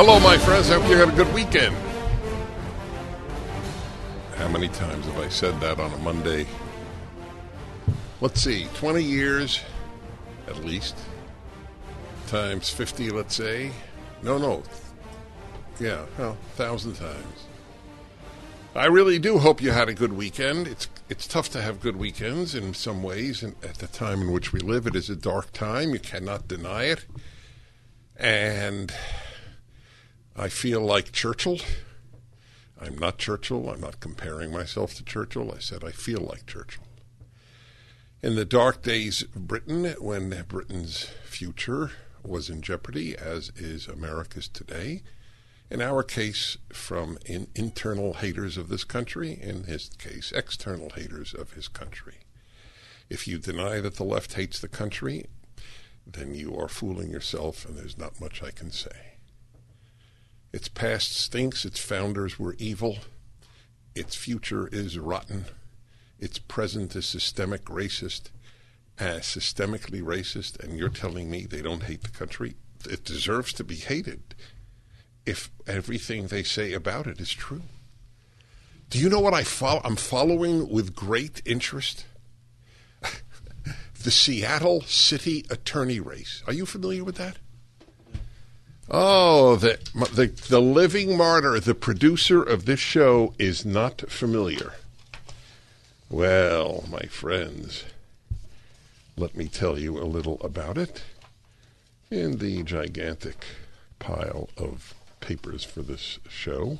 Hello, my friends. I hope you had a good weekend. How many times have I said that on a Monday? Let's see, 20 years at least, times 50, let's say. No, no. Yeah, well, a thousand times. I really do hope you had a good weekend. It's it's tough to have good weekends in some ways, and at the time in which we live, it is a dark time. You cannot deny it. And I feel like Churchill. I'm not Churchill. I'm not comparing myself to Churchill. I said I feel like Churchill. In the dark days of Britain, when Britain's future was in jeopardy, as is America's today, in our case, from in internal haters of this country, in his case, external haters of his country. If you deny that the left hates the country, then you are fooling yourself, and there's not much I can say. Its past stinks, its founders were evil, its future is rotten, its present is systemic racist, uh, systemically racist, and you're telling me they don't hate the country? It deserves to be hated if everything they say about it is true. Do you know what I follow? I'm following with great interest the Seattle City Attorney race. Are you familiar with that? Oh, the, the, the living martyr, the producer of this show, is not familiar. Well, my friends, let me tell you a little about it in the gigantic pile of papers for this show.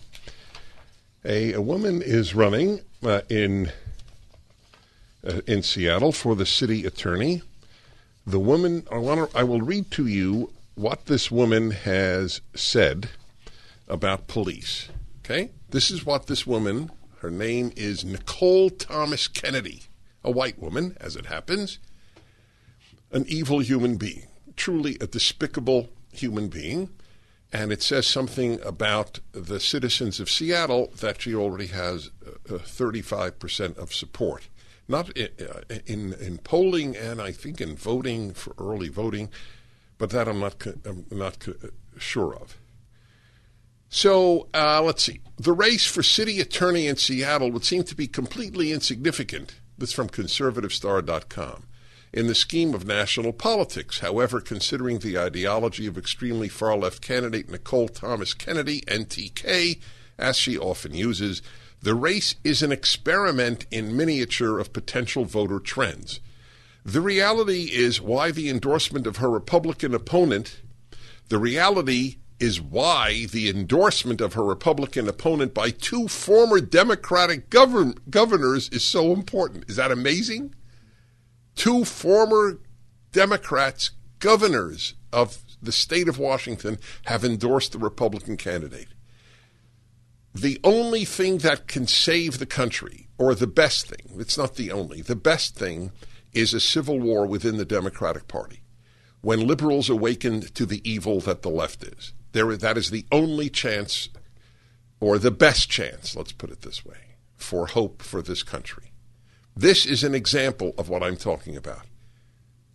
A, a woman is running uh, in uh, in Seattle for the city attorney. The woman, I want I will read to you what this woman has said about police. Okay? This is what this woman, her name is Nicole Thomas Kennedy, a white woman, as it happens, an evil human being, truly a despicable human being. And it says something about the citizens of Seattle that she already has uh, 35% of support. Not in, uh, in, in polling and I think in voting for early voting but that I'm not I'm not sure of. So uh, let's see. The race for city attorney in Seattle would seem to be completely insignificant. This from conservativestar.com. In the scheme of national politics, however, considering the ideology of extremely far left candidate Nicole Thomas Kennedy, NTK, as she often uses, the race is an experiment in miniature of potential voter trends. The reality is why the endorsement of her Republican opponent, the reality is why the endorsement of her Republican opponent by two former Democratic govern- governors is so important. Is that amazing? Two former Democrats, governors of the state of Washington, have endorsed the Republican candidate. The only thing that can save the country, or the best thing, it's not the only, the best thing is a civil war within the Democratic Party. When liberals awakened to the evil that the left is, there, that is the only chance, or the best chance, let's put it this way, for hope for this country. This is an example of what I'm talking about.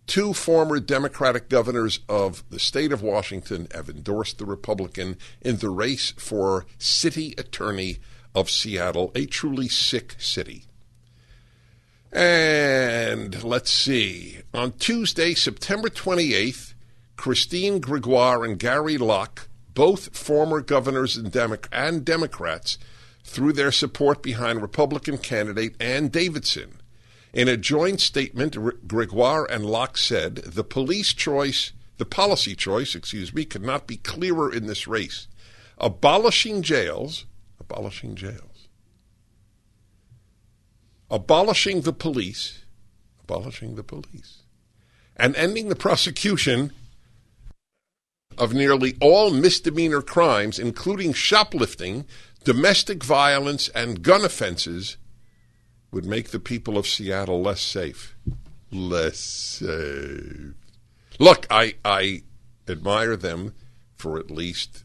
Two former Democratic governors of the state of Washington have endorsed the Republican in the race for city attorney of Seattle, a truly sick city. And let's see. On Tuesday, September 28th, Christine Gregoire and Gary Locke, both former governors and, Demo- and Democrats, threw their support behind Republican candidate Ann Davidson. In a joint statement, Gregoire and Locke said the police choice, the policy choice, excuse me, could not be clearer in this race. Abolishing jails, abolishing jails abolishing the police, abolishing the police, and ending the prosecution of nearly all misdemeanor crimes, including shoplifting, domestic violence, and gun offenses, would make the people of Seattle less safe. Less safe. Look, I, I admire them for at least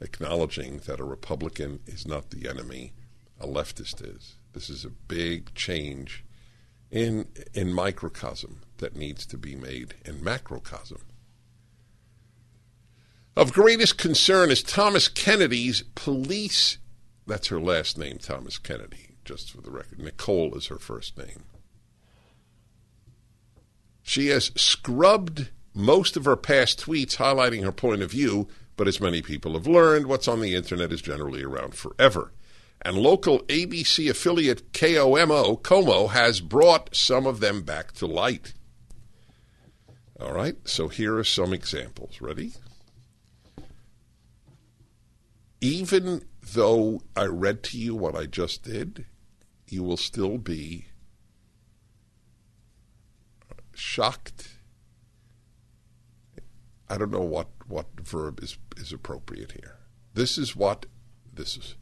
acknowledging that a Republican is not the enemy, a leftist is. This is a big change in in microcosm that needs to be made in macrocosm. Of greatest concern is Thomas Kennedy's police. That's her last name, Thomas Kennedy, just for the record. Nicole is her first name. She has scrubbed most of her past tweets highlighting her point of view, but as many people have learned, what's on the internet is generally around forever. And local ABC affiliate KOMO, Como has brought some of them back to light. All right, so here are some examples. Ready? Even though I read to you what I just did, you will still be shocked. I don't know what, what verb is, is appropriate here. This is what this is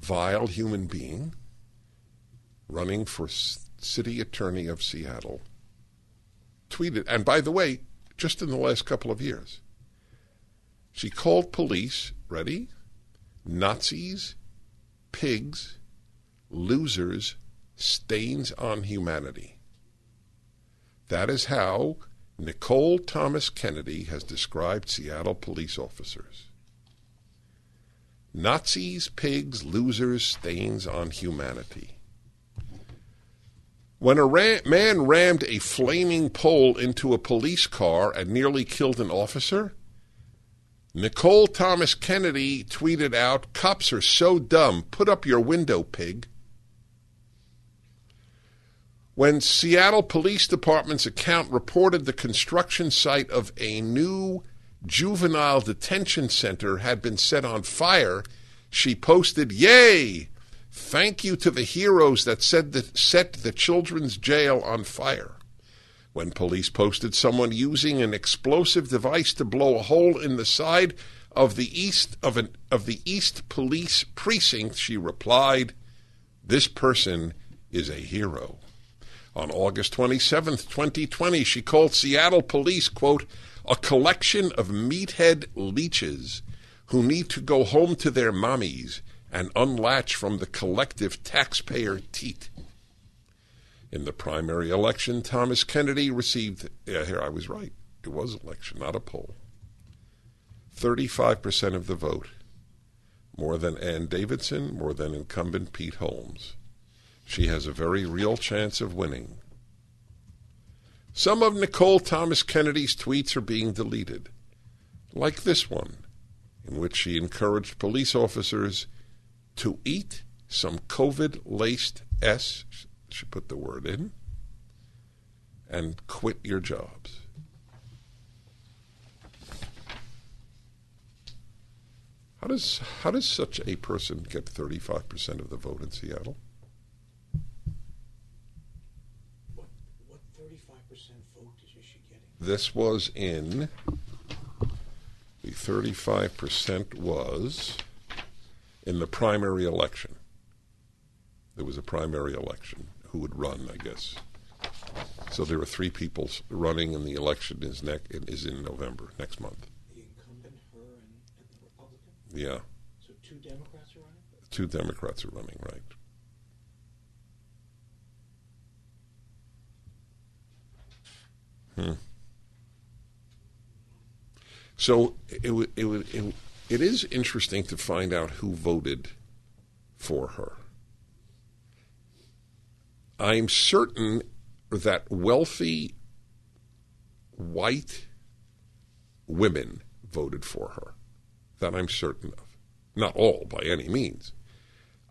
vile human being running for city attorney of Seattle tweeted, and by the way, just in the last couple of years, she called police, ready? Nazis, pigs, losers, stains on humanity. That is how Nicole Thomas Kennedy has described Seattle police officers. Nazis, pigs, losers, stains on humanity. When a ra- man rammed a flaming pole into a police car and nearly killed an officer, Nicole Thomas Kennedy tweeted out, Cops are so dumb. Put up your window, pig. When Seattle Police Department's account reported the construction site of a new juvenile detention center had been set on fire, she posted, Yay! Thank you to the heroes that set the children's jail on fire. When police posted someone using an explosive device to blow a hole in the side of the east of an of the East Police precinct, she replied, "This person is a hero." On August 27, 2020, she called Seattle police, quote, a collection of meathead leeches who need to go home to their mommies and unlatch from the collective taxpayer teat. In the primary election, Thomas Kennedy received, yeah, here I was right, it was election, not a poll, 35% of the vote, more than Ann Davidson, more than incumbent Pete Holmes. She has a very real chance of winning. Some of Nicole Thomas Kennedy's tweets are being deleted, like this one, in which she encouraged police officers to eat some COVID laced S, she put the word in, and quit your jobs. How does, how does such a person get 35% of the vote in Seattle? This was in, the 35% was in the primary election. There was a primary election. Who would run, I guess. So there are three people running, and the election is, ne- is in November, next month. The incumbent, her, and, and the Republican? Yeah. So two Democrats are running? Two Democrats are running, right. Hmm. So it, it, it, it is interesting to find out who voted for her. I'm certain that wealthy white women voted for her. That I'm certain of. Not all, by any means.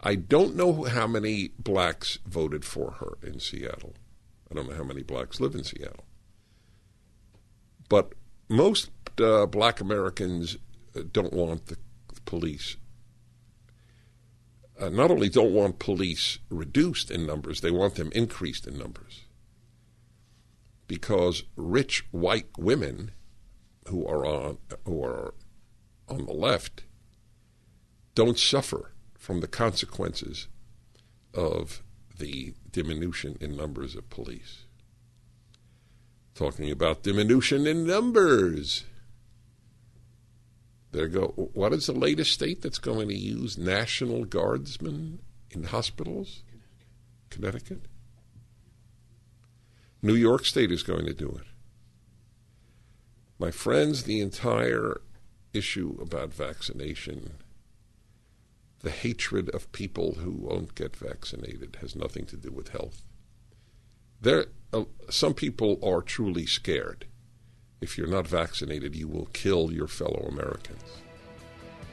I don't know how many blacks voted for her in Seattle. I don't know how many blacks live in Seattle. But most uh, black Americans uh, don't want the police. Uh, not only don't want police reduced in numbers, they want them increased in numbers. because rich white women who are on who are on the left don't suffer from the consequences of the diminution in numbers of police. Talking about diminution in numbers. There go. What is the latest state that's going to use National Guardsmen in hospitals? Connecticut. New York State is going to do it. My friends, the entire issue about vaccination, the hatred of people who won't get vaccinated, has nothing to do with health. There, some people are truly scared. If you're not vaccinated, you will kill your fellow Americans.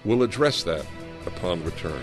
We'll address that upon return.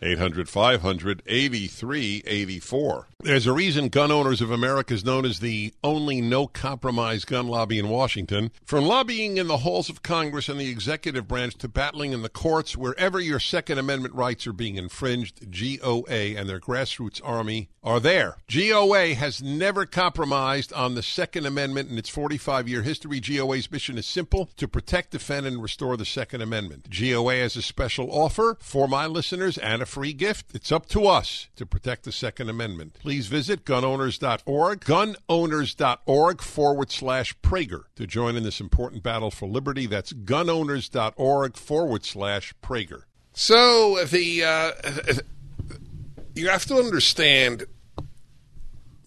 800 500 8384. There's a reason Gun Owners of America is known as the only no compromise gun lobby in Washington. From lobbying in the halls of Congress and the executive branch to battling in the courts, wherever your Second Amendment rights are being infringed, GOA and their grassroots army are there. GOA has never compromised on the Second Amendment in its 45 year history. GOA's mission is simple to protect, defend, and restore the Second Amendment. GOA has a special offer for my listeners and a free gift. It's up to us to protect the Second Amendment. Please visit gunowners.org, gunowners.org forward slash Prager to join in this important battle for liberty. That's gunowners.org forward slash Prager. So the uh, you have to understand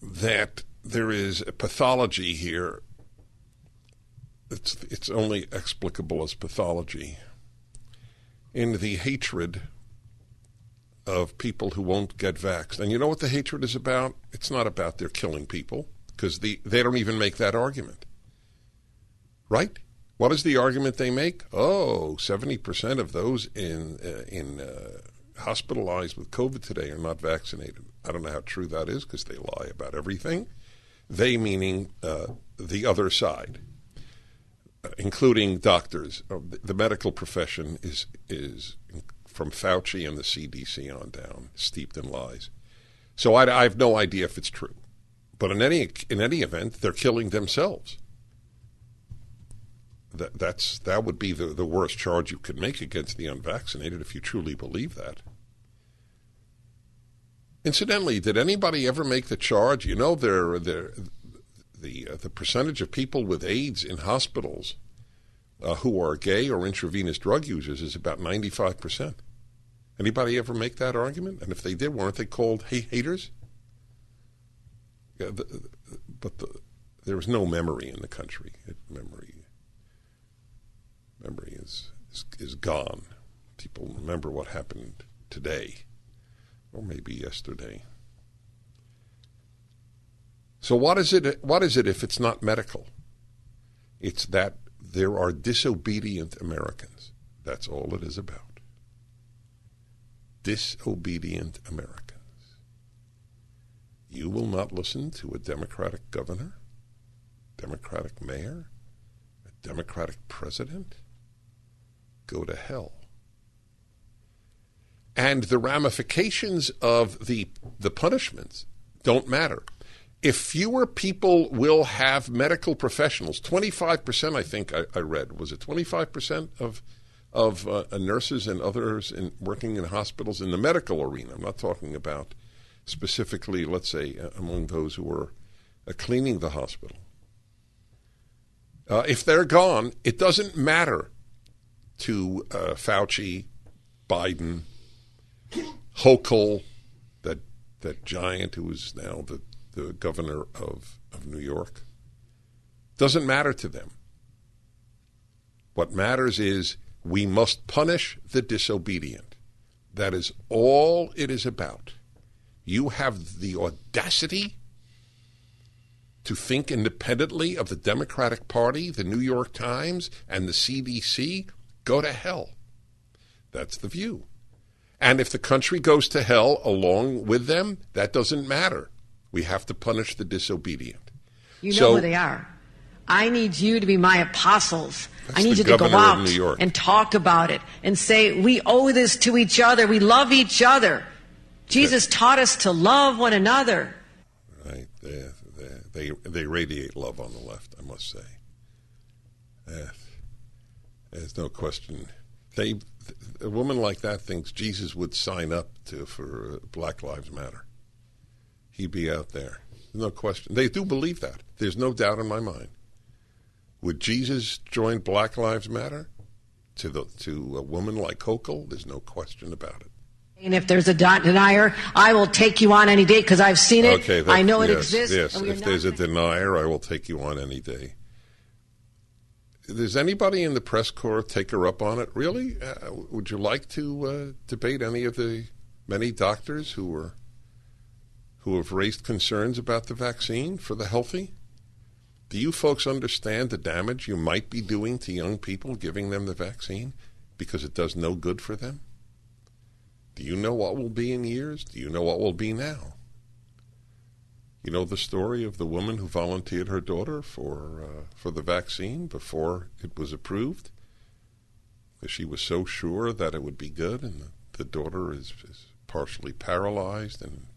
that there is a pathology here. It's it's only explicable as pathology in the hatred of people who won't get vaxxed. And you know what the hatred is about? It's not about they're killing people because the, they don't even make that argument. Right? What is the argument they make? Oh, 70% of those in, uh, in uh, hospitalized with COVID today are not vaccinated. I don't know how true that is because they lie about everything. They meaning uh, the other side, including doctors. Uh, the medical profession is is from Fauci and the CDC on down, steeped in lies. So I, I have no idea if it's true. But in any in any event, they're killing themselves. That that's that would be the, the worst charge you could make against the unvaccinated if you truly believe that. Incidentally, did anybody ever make the charge? You know, there, there, the uh, the percentage of people with AIDS in hospitals uh, who are gay or intravenous drug users is about 95%. Anybody ever make that argument? And if they did, weren't they called hate haters? Yeah, the, but the, there was no memory in the country. It, memory, memory is, is is gone. People remember what happened today, or maybe yesterday. So what is it? What is it if it's not medical? It's that there are disobedient Americans. That's all it is about. Disobedient Americans. You will not listen to a Democratic governor, Democratic mayor, a Democratic president? Go to hell. And the ramifications of the, the punishments don't matter if fewer people will have medical professionals, 25%, I think I, I read, was it 25% of, of uh, nurses and others in, working in hospitals in the medical arena. I'm not talking about specifically, let's say, uh, among those who are uh, cleaning the hospital. Uh, if they're gone, it doesn't matter to uh, Fauci, Biden, Hochul, that that giant who is now the, the governor of, of New York. Doesn't matter to them. What matters is we must punish the disobedient. That is all it is about. You have the audacity to think independently of the Democratic Party, the New York Times, and the CDC? Go to hell. That's the view. And if the country goes to hell along with them, that doesn't matter. We have to punish the disobedient. You know So- who they are. I need you to be my apostles. I need you to go out and talk about it and say, we owe this to each other. We love each other. Jesus taught us to love one another. Right? They, they, they, radiate love on the left, I must say. Eh, there's no question. They, a woman like that thinks Jesus would sign up to for uh, Black Lives Matter. He'd be out there. No question. They do believe that. There's no doubt in my mind. Would Jesus join Black Lives Matter to the to a woman like Hochul? There's no question about it. And if there's a dot denier, I will take you on any day because I've seen it. Okay, that- I know it yes, exists. Yes, and we are if there's a denier, I will take you on any day. Does anybody in the press corps take her up on it? Really? Uh, would you like to uh, debate any of the many doctors who were who have raised concerns about the vaccine for the healthy? Do you folks understand the damage you might be doing to young people giving them the vaccine because it does no good for them? Do you know what will be in years? Do you know what will be now? You know the story of the woman who volunteered her daughter for uh, for the vaccine before it was approved, because she was so sure that it would be good, and the, the daughter is, is partially paralyzed, and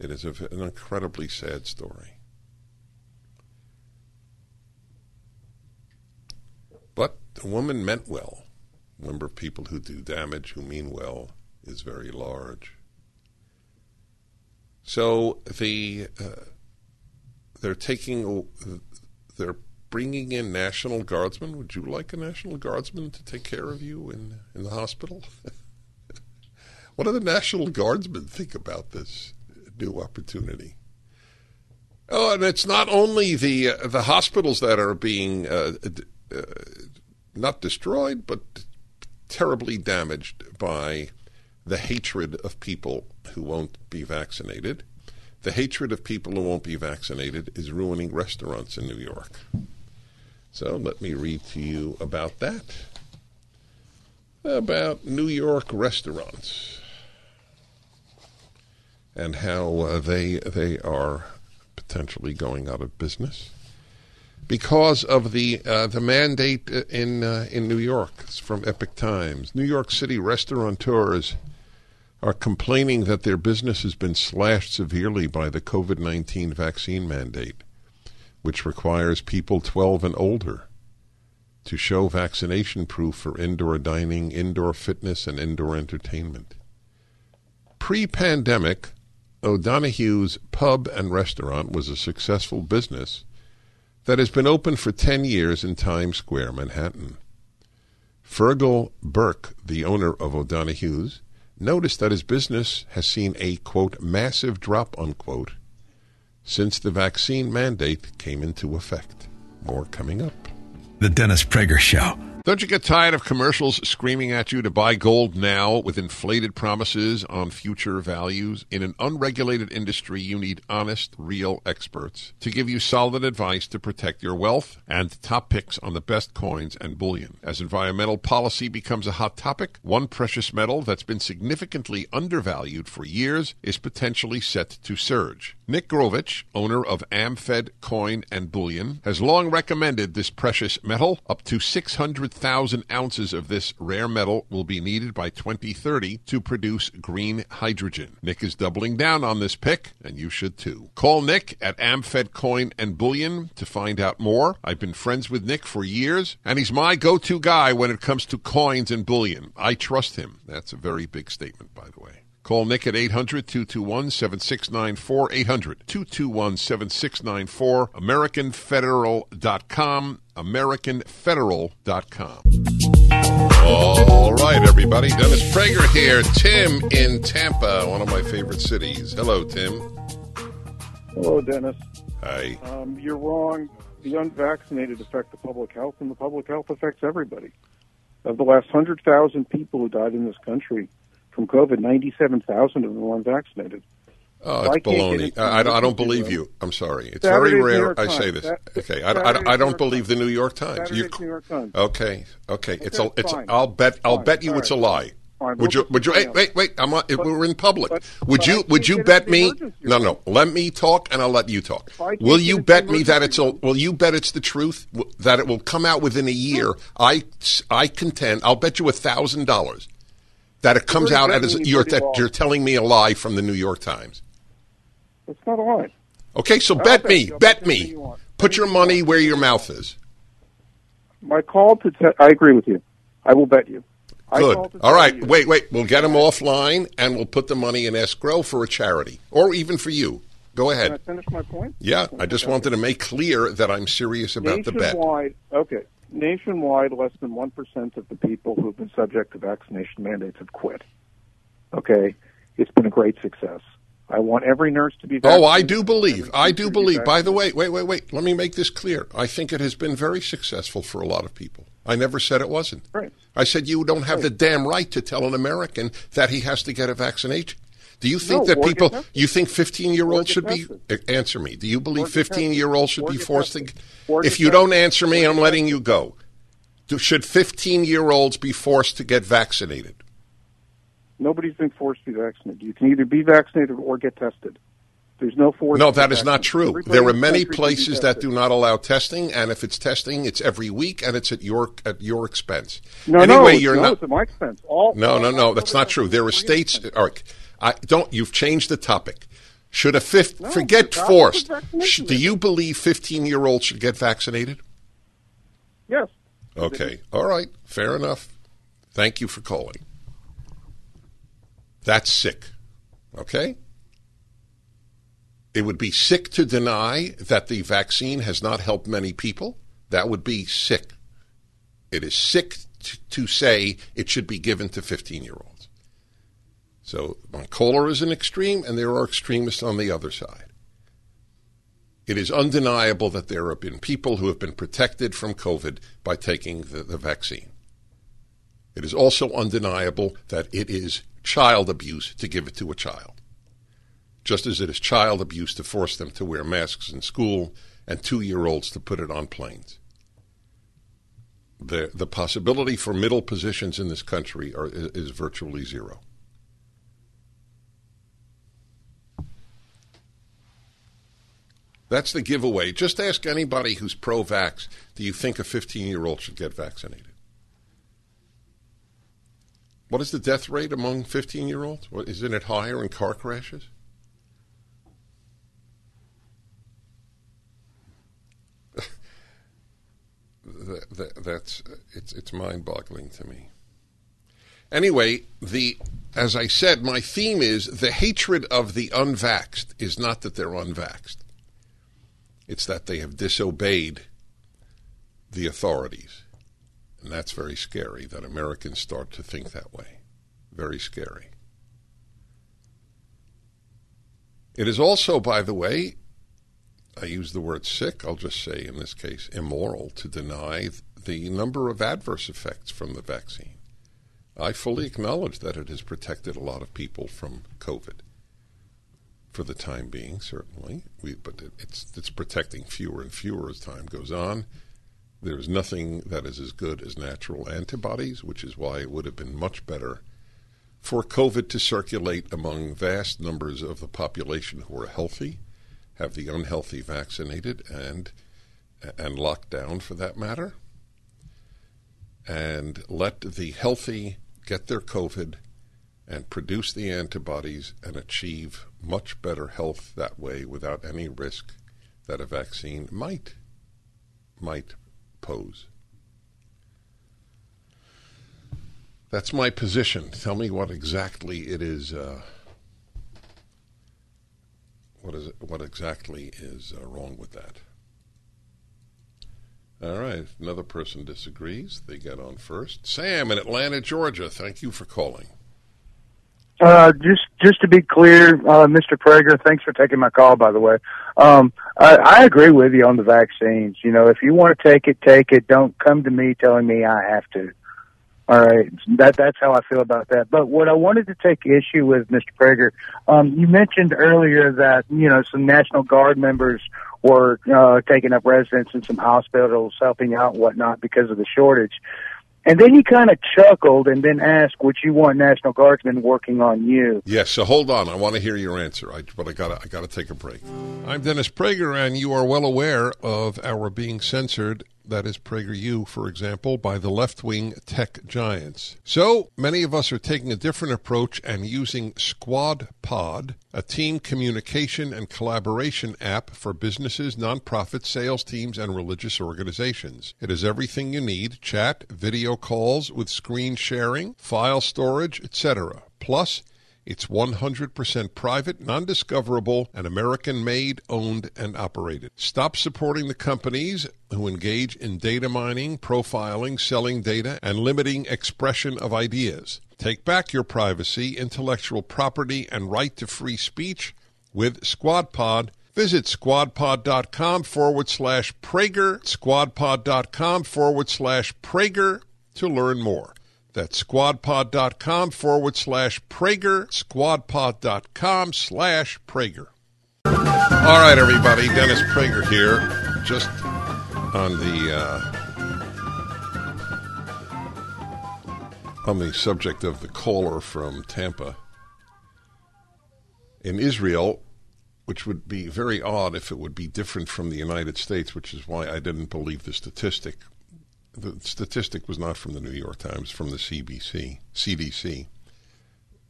it is a, an incredibly sad story. But the woman meant well. The number of people who do damage who mean well is very large. So the uh, they're taking they're bringing in national guardsmen. Would you like a national guardsman to take care of you in in the hospital? what do the national guardsmen think about this new opportunity? Oh, and it's not only the uh, the hospitals that are being uh, uh, not destroyed, but terribly damaged by the hatred of people who won't be vaccinated. The hatred of people who won't be vaccinated is ruining restaurants in New York. So let me read to you about that. About New York restaurants and how uh, they they are potentially going out of business because of the uh, the mandate uh, in uh, in New York. It's from Epoch Times. New York City restaurateurs are complaining that their business has been slashed severely by the COVID nineteen vaccine mandate, which requires people twelve and older to show vaccination proof for indoor dining, indoor fitness, and indoor entertainment. Pre pandemic, O'Donoghue's Pub and Restaurant was a successful business that has been open for 10 years in Times Square, Manhattan. Fergal Burke, the owner of O'Donoghue's, noticed that his business has seen a, quote, massive drop, unquote, since the vaccine mandate came into effect. More coming up. The Dennis Prager Show. Don't you get tired of commercials screaming at you to buy gold now with inflated promises on future values? In an unregulated industry, you need honest, real experts to give you solid advice to protect your wealth and top picks on the best coins and bullion. As environmental policy becomes a hot topic, one precious metal that's been significantly undervalued for years is potentially set to surge. Nick Grovich, owner of AmFed Coin and Bullion, has long recommended this precious metal up to 600 100,000 ounces of this rare metal will be needed by 2030 to produce green hydrogen. Nick is doubling down on this pick, and you should too. Call Nick at Amfed Coin and Bullion to find out more. I've been friends with Nick for years, and he's my go to guy when it comes to coins and bullion. I trust him. That's a very big statement, by the way. Call Nick at 800 221 7694. 800 221 7694. AmericanFederal.com. AmericanFederal.com. All right, everybody. Dennis Prager here. Tim in Tampa, one of my favorite cities. Hello, Tim. Hello, Dennis. Hi. Um, you're wrong. The unvaccinated affect the public health, and the public health affects everybody. Of the last 100,000 people who died in this country from COVID, 97,000 of them were unvaccinated. Oh, it's can't baloney. I, I don't, I don't the believe you. I'm sorry. It's Saturday's very rare I say this. That- Okay, I, I, I don't believe the New York Times. Saturday's You- New York Times. Okay, okay. It's a, it's. fine. I'll bet. I'll Fine. bet you All it's a lie. Fine. Would you? Would you? Wait, wait, wait. I'm. But- we're in public. but- would but you? Would you bet me? No, no. Let me talk, and I'll let you talk. Will you bet me that it's a? Will you bet it's the truth? That it will come out within a year? I. I contend. I'll bet you a thousand dollars that it comes out as you're that you're telling me a lie from the New York Times. It's not a lie. Okay, so I'll bet bet me, bet me. you. Put your money where your mouth is. My call to te- I agree with you. I will bet you. I Good. All right. you- Wait, wait. We'll get them offline, and we'll put the money in escrow for a charity, or even for you. Go ahead. Can I finish my point? Yeah, I just wanted to make clear that I'm serious about the bet. Nationwide, okay. Nationwide, less than 1% of the people who've been subject to vaccination mandates have quit. Okay? It's been a great success. I want every nurse to be vaccinated. Oh, I do believe. I do be believe. By the way, wait, wait, wait. Let me make this clear. I think it has been very successful for a lot of people. I never said it wasn't. Right. I said you don't have the damn right to tell an American that he has to get a vaccination. Do you think No, that people? You think fifteen-year-olds should be? uh, Answer me. Do you believe fifteen-year-olds should be forced to? If you don't answer me, I'm letting you go. Do, should fifteen-year-olds be forced to get vaccinated? Nobody's been forced to be vaccinated. You can either be vaccinated or get tested. There's no force. No, that not true. Everybody There are many country can be places that do not allow testing, and if it's testing, it's every week, and it's at your at your expense. No, anyway, no, you're no, not. it's at my expense. All, No, no, all no. That's not true. There are states. All right, I don't. You've changed the topic. Should a fifth No, forget forced? Sh- do you believe fifteen-year-olds should get vaccinated? Yes. Okay. All right. Fair enough. Thank you for calling. That's sick. Okay? It would be sick to deny that the vaccine has not helped many people. That would be sick. It is sick t- to say it should be given to 15 year olds. So, bipolar is an extreme, and there are extremists on the other side. It is undeniable that there have been people who have been protected from COVID by taking the, the vaccine. It is also undeniable that it is child abuse to give it to a child, just as it is child abuse to force them to wear masks in school and two year olds to put it on planes. The, the possibility for middle positions in this country are, is virtually zero. That's the giveaway. Just ask anybody who's pro vax do you think a 15 year old should get vaccinated? What is the death rate among 15 year olds? Isn't it higher in car crashes? that, that, that's it's it's mind boggling to me. Anyway, the as I said, my theme is the hatred of the unvaxxed is not that they're unvaxxed. It's that they have disobeyed the authorities. And that's very scary that Americans start to think that way. Very scary. It is also, by the way, I use the word sick, I'll just say in this case immoral, to deny the number of adverse effects from the vaccine. I fully acknowledge that it has protected a lot of people from COVID for the time being, certainly. We, but it, it's it's protecting fewer and fewer as time goes on. There is nothing that is as good as natural antibodies, which is why it would have been much better for COVID to circulate among vast numbers of the population who are healthy, have the unhealthy vaccinated, and and locked down for that matter. and let the healthy get their COVID and produce the antibodies and achieve much better health that way without any risk that a vaccine might might pose. That's my position. Tell me what exactly it is. Uh, what is it, what exactly is uh, wrong with that? All right. If another person disagrees, they get on first. Sam in Atlanta, Georgia. Thank you for calling. Uh, just just to be clear, uh, Mr. Prager, thanks for taking my call. By the way, um, I, I agree with you on the vaccines. You know, if you want to take it, take it. Don't come to me telling me I have to. All right, that that's how I feel about that. But what I wanted to take issue with, Mr. Prager, um, you mentioned earlier that you know some National Guard members were uh, taking up residence in some hospitals, helping out and whatnot because of the shortage. And then he kind of chuckled and then asked, "Would you want National Guardsmen working on you?" Yes. So hold on. I want to hear your answer. I, but I got I got to take a break. I'm Dennis Prager, and you are well aware of our being censored that is PragerU, for example, by the left wing tech giants. So many of us are taking a different approach and using Squad Pod, a team communication and collaboration app for businesses, nonprofits, sales teams, and religious organizations. It has everything you need chat, video calls with screen sharing, file storage, etc. Plus, it's 100% private, non discoverable, and American made, owned, and operated. Stop supporting the companies who engage in data mining, profiling, selling data, and limiting expression of ideas. Take back your privacy, intellectual property, and right to free speech with SquadPod. Visit squadpod.com forward slash Prager, squadpod.com forward slash Prager to learn more. That's squadpod.com forward slash Prager, squadpod.com slash Prager. All right, everybody, Dennis Prager here, just on the uh, on the subject of the caller from Tampa. In Israel, which would be very odd if it would be different from the United States, which is why I didn't believe the statistic the statistic was not from the New York Times, from the CBC, CDC,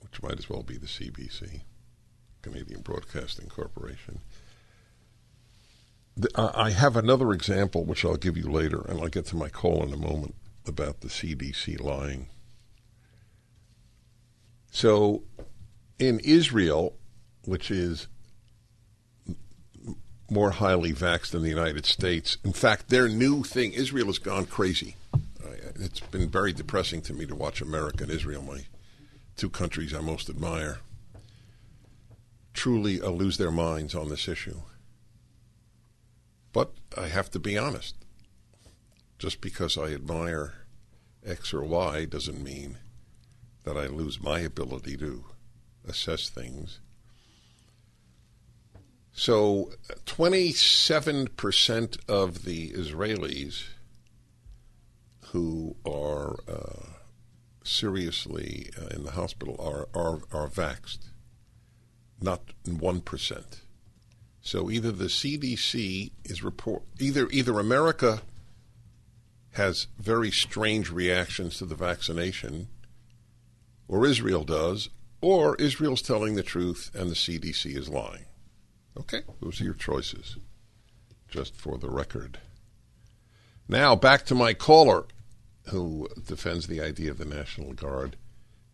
which might as well be the CBC, Canadian Broadcasting Corporation. The, uh, I have another example, which I'll give you later, and I'll get to my call in a moment about the CDC lying. So, in Israel, which is more highly vaxxed than the United States. In fact, their new thing, Israel has gone crazy. It's been very depressing to me to watch America and Israel, my two countries I most admire, truly uh, lose their minds on this issue. But I have to be honest. Just because I admire X or Y doesn't mean that I lose my ability to assess things so 27% of the Israelis who are uh, seriously uh, in the hospital are, are, are vaxxed, not 1%. So either the CDC is report either either America has very strange reactions to the vaccination, or Israel does, or Israel's telling the truth and the CDC is lying. Okay, those are your choices, just for the record. Now, back to my caller who defends the idea of the National Guard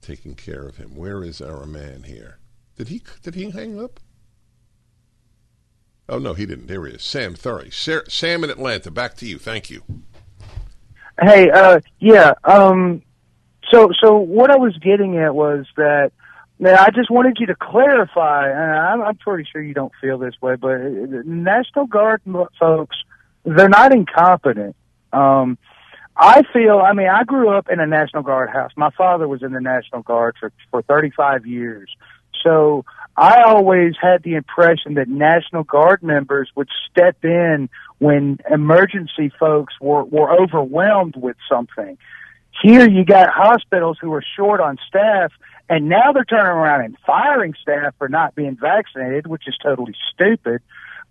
taking care of him. Where is our man here? Did he did he hang up? Oh no, he didn't. There he is. Sam Thurry. Sam in Atlanta. Back to you. Thank you. Hey, uh, yeah. Um, so so what I was getting at was that now, I just wanted you to clarify, and I'm, pretty sure you don't feel this way, but National Guard folks, they're not incompetent. Um, I feel, I mean, I grew up in a National Guard house. My father was in the National Guard for, for 35 years. So I always had the impression that National Guard members would step in when emergency folks were, were overwhelmed with something. Here you got hospitals who are short on staff and now they're turning around and firing staff for not being vaccinated, which is totally stupid.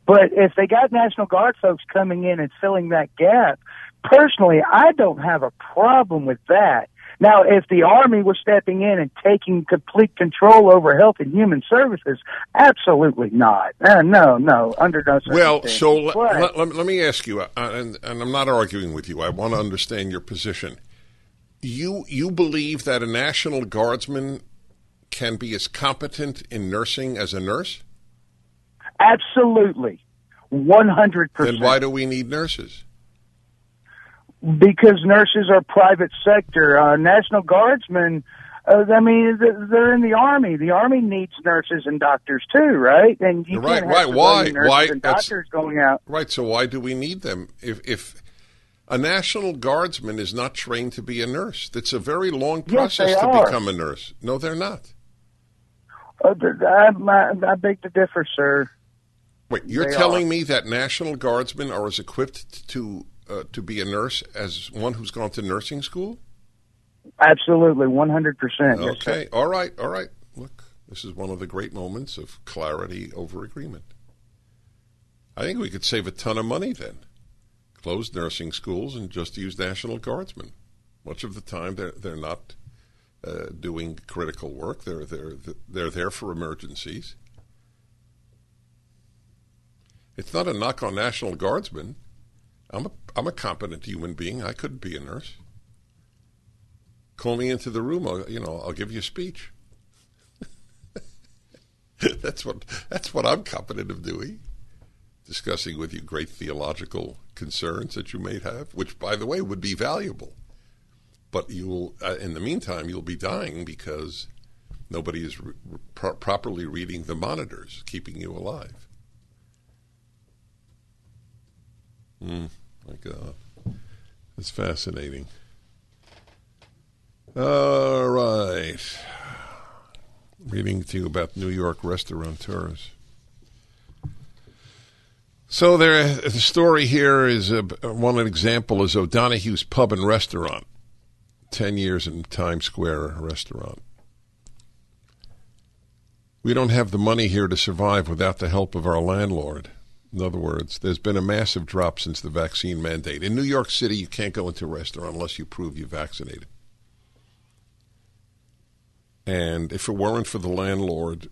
But if they got National Guard folks coming in and filling that gap, personally, I don't have a problem with that. Now, if the Army was stepping in and taking complete control over Health and Human Services, absolutely not. Uh, no, no, under no Well, so let, let, let me ask you, uh, and, and I'm not arguing with you. I want to understand your position. You you believe that a National Guardsman can be as competent in nursing as a nurse? Absolutely. 100%. Then why do we need nurses? because nurses are private sector. Uh, National Guardsmen, uh, I mean, they're in the army. The army needs nurses and doctors too, right? And you Right, can't right. have Why? civilian nurses Why? and doctors going out. Right. So why do we need them? If if a National Guardsman is not trained to be a nurse, it's a very long process they to are. become a nurse. No, they're not. Uh, I, I, I beg to differ, sir. Wait, you're They telling are. me that National Guardsmen are as equipped to uh, to be a nurse as one who's gone to nursing school? Absolutely, 100%. Yes. Okay. All right. All right. Look, this is one of the great moments of clarity over agreement. I think we could save a ton of money then. Close nursing schools and just use National Guardsmen. Much of the time, they're they're not uh, doing critical work. They're they're they're there for emergencies. It's not a knock on National Guardsmen. I'm a I'm a competent human being. I could be a nurse. Call me into the room. I'll, you know, I'll give you a speech. that's what that's what I'm competent of doing. Discussing with you great theological concerns that you may have, which, by the way, would be valuable. But you will, uh, in the meantime, you'll be dying because nobody is re- pro- properly reading the monitors, keeping you alive. Hmm. My God, it's fascinating. All right. Reading to you about New York restaurateurs. So there, the story here is uh, one example is O'Donoghue's Pub and Restaurant, ten years in Times Square restaurant. We don't have the money here to survive without the help of our landlord. In other words, there's been a massive drop since the vaccine mandate. In New York City, you can't go into a restaurant unless you prove you're vaccinated. And if it weren't for the landlord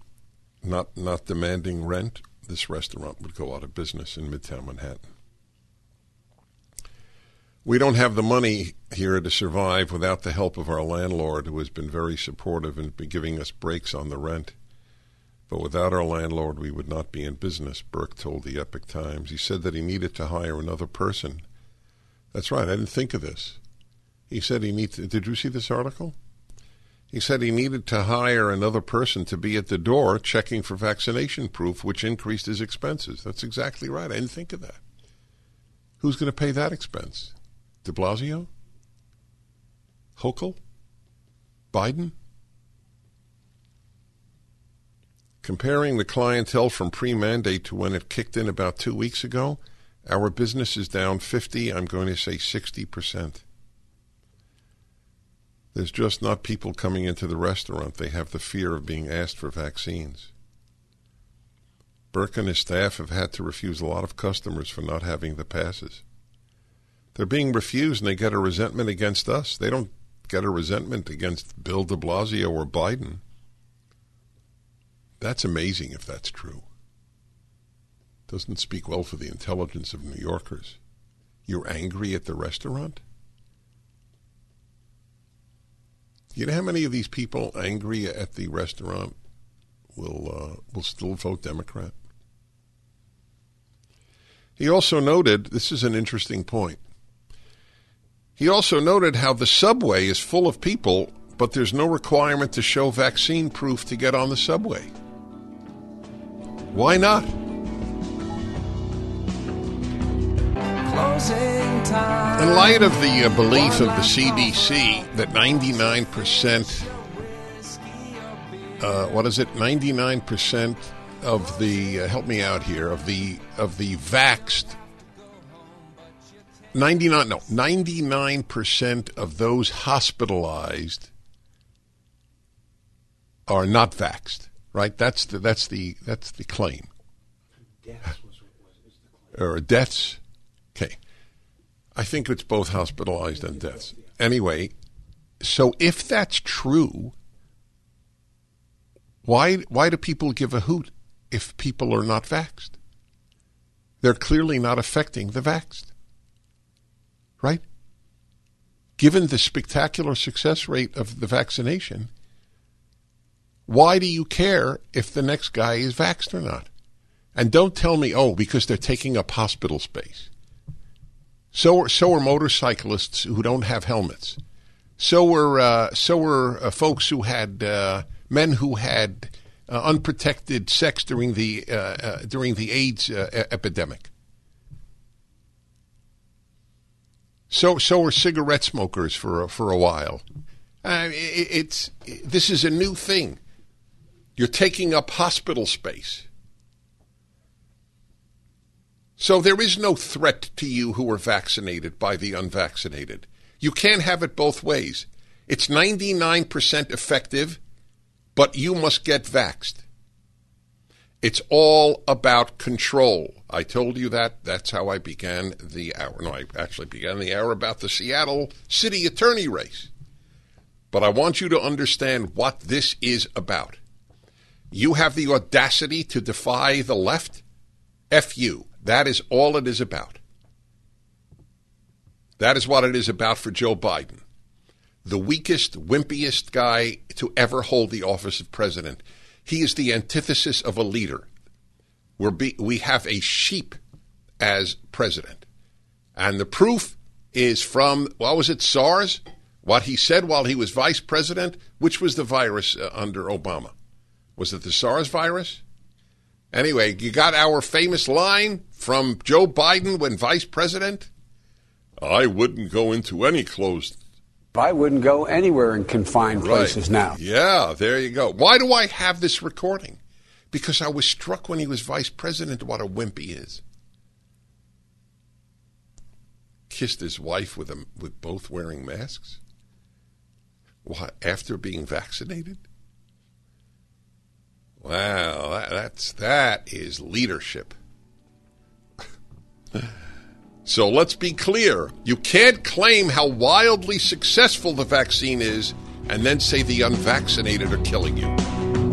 not not demanding rent, this restaurant would go out of business in Midtown Manhattan. We don't have the money here to survive without the help of our landlord, who has been very supportive and been giving us breaks on the rent. But without our landlord, we would not be in business, Burke told the Epoch Times. He said that he needed to hire another person. That's right, I didn't think of this. He said he needed. Did you see this article? He said he needed to hire another person to be at the door checking for vaccination proof, which increased his expenses. That's exactly right. I didn't think of that. Who's going to pay that expense? De Blasio? Hochul? Biden? Comparing the clientele from pre mandate to when it kicked in about two weeks ago, our business is down 50, I'm going to say 60%. There's just not people coming into the restaurant. They have the fear of being asked for vaccines. Burke and his staff have had to refuse a lot of customers for not having the passes. They're being refused and they get a resentment against us. They don't get a resentment against Bill de Blasio or Biden. That's amazing if that's true. Doesn't speak well for the intelligence of New Yorkers. You're angry at the restaurant? You know how many of these people angry at the restaurant will uh, will still vote Democrat? He also noted this is an interesting point. He also noted how the subway is full of people, but there's no requirement to show vaccine proof to get on the subway. Why not? In light of the uh, belief of the CDC that 99%, uh, what is it, 99% of the, uh, help me out here, of the, of the vaxxed, 99, no, 99% of those hospitalized are not vaxxed, right? That's the, that's the, that's the claim. Deaths was, or deaths. I think it's both hospitalized and deaths. Anyway, so if that's true, why why do people give a hoot if people are not vaxxed? They're clearly not affecting the vaxxed. Right? Given the spectacular success rate of the vaccination, why do you care if the next guy is vaxxed or not? And don't tell me, oh, because they're taking up hospital space. So are, so are motorcyclists who don't have helmets. So were uh, so were uh, folks who had uh, men who had uh, unprotected sex during the uh, uh, during the AIDS epidemic. So so were cigarette smokers for for a while. It, it's this is a new thing. You're taking up hospital space. So there is no threat to you who are vaccinated by the unvaccinated. You can't have it both ways. It's 99% effective, but you must get vaxed. It's all about control. I told you that. That's how I began the hour. No, I actually began the hour about the Seattle city attorney race. But I want you to understand what this is about. You have the audacity to defy the left? F you. That is all it is about. That is what it is about for Joe Biden. The weakest, wimpiest guy to ever hold the office of president. He is the antithesis of a leader. We're be, we have a sheep as president. And the proof is from, what was it, SARS? What he said while he was vice president? Which was the virus uh, under Obama? Was it the SARS virus? Anyway, you got our famous line from Joe Biden when vice president. I wouldn't go into any closed. I wouldn't go anywhere in confined Right. places now. Yeah, there you go. Why do I have this recording? Because I was struck when he was vice president what a wimp he is. Kissed his wife with a, with both wearing masks. What after being vaccinated? Wow, that, that's that is leadership. So let's be clear. You can't claim how wildly successful the vaccine is and then say the unvaccinated are killing you.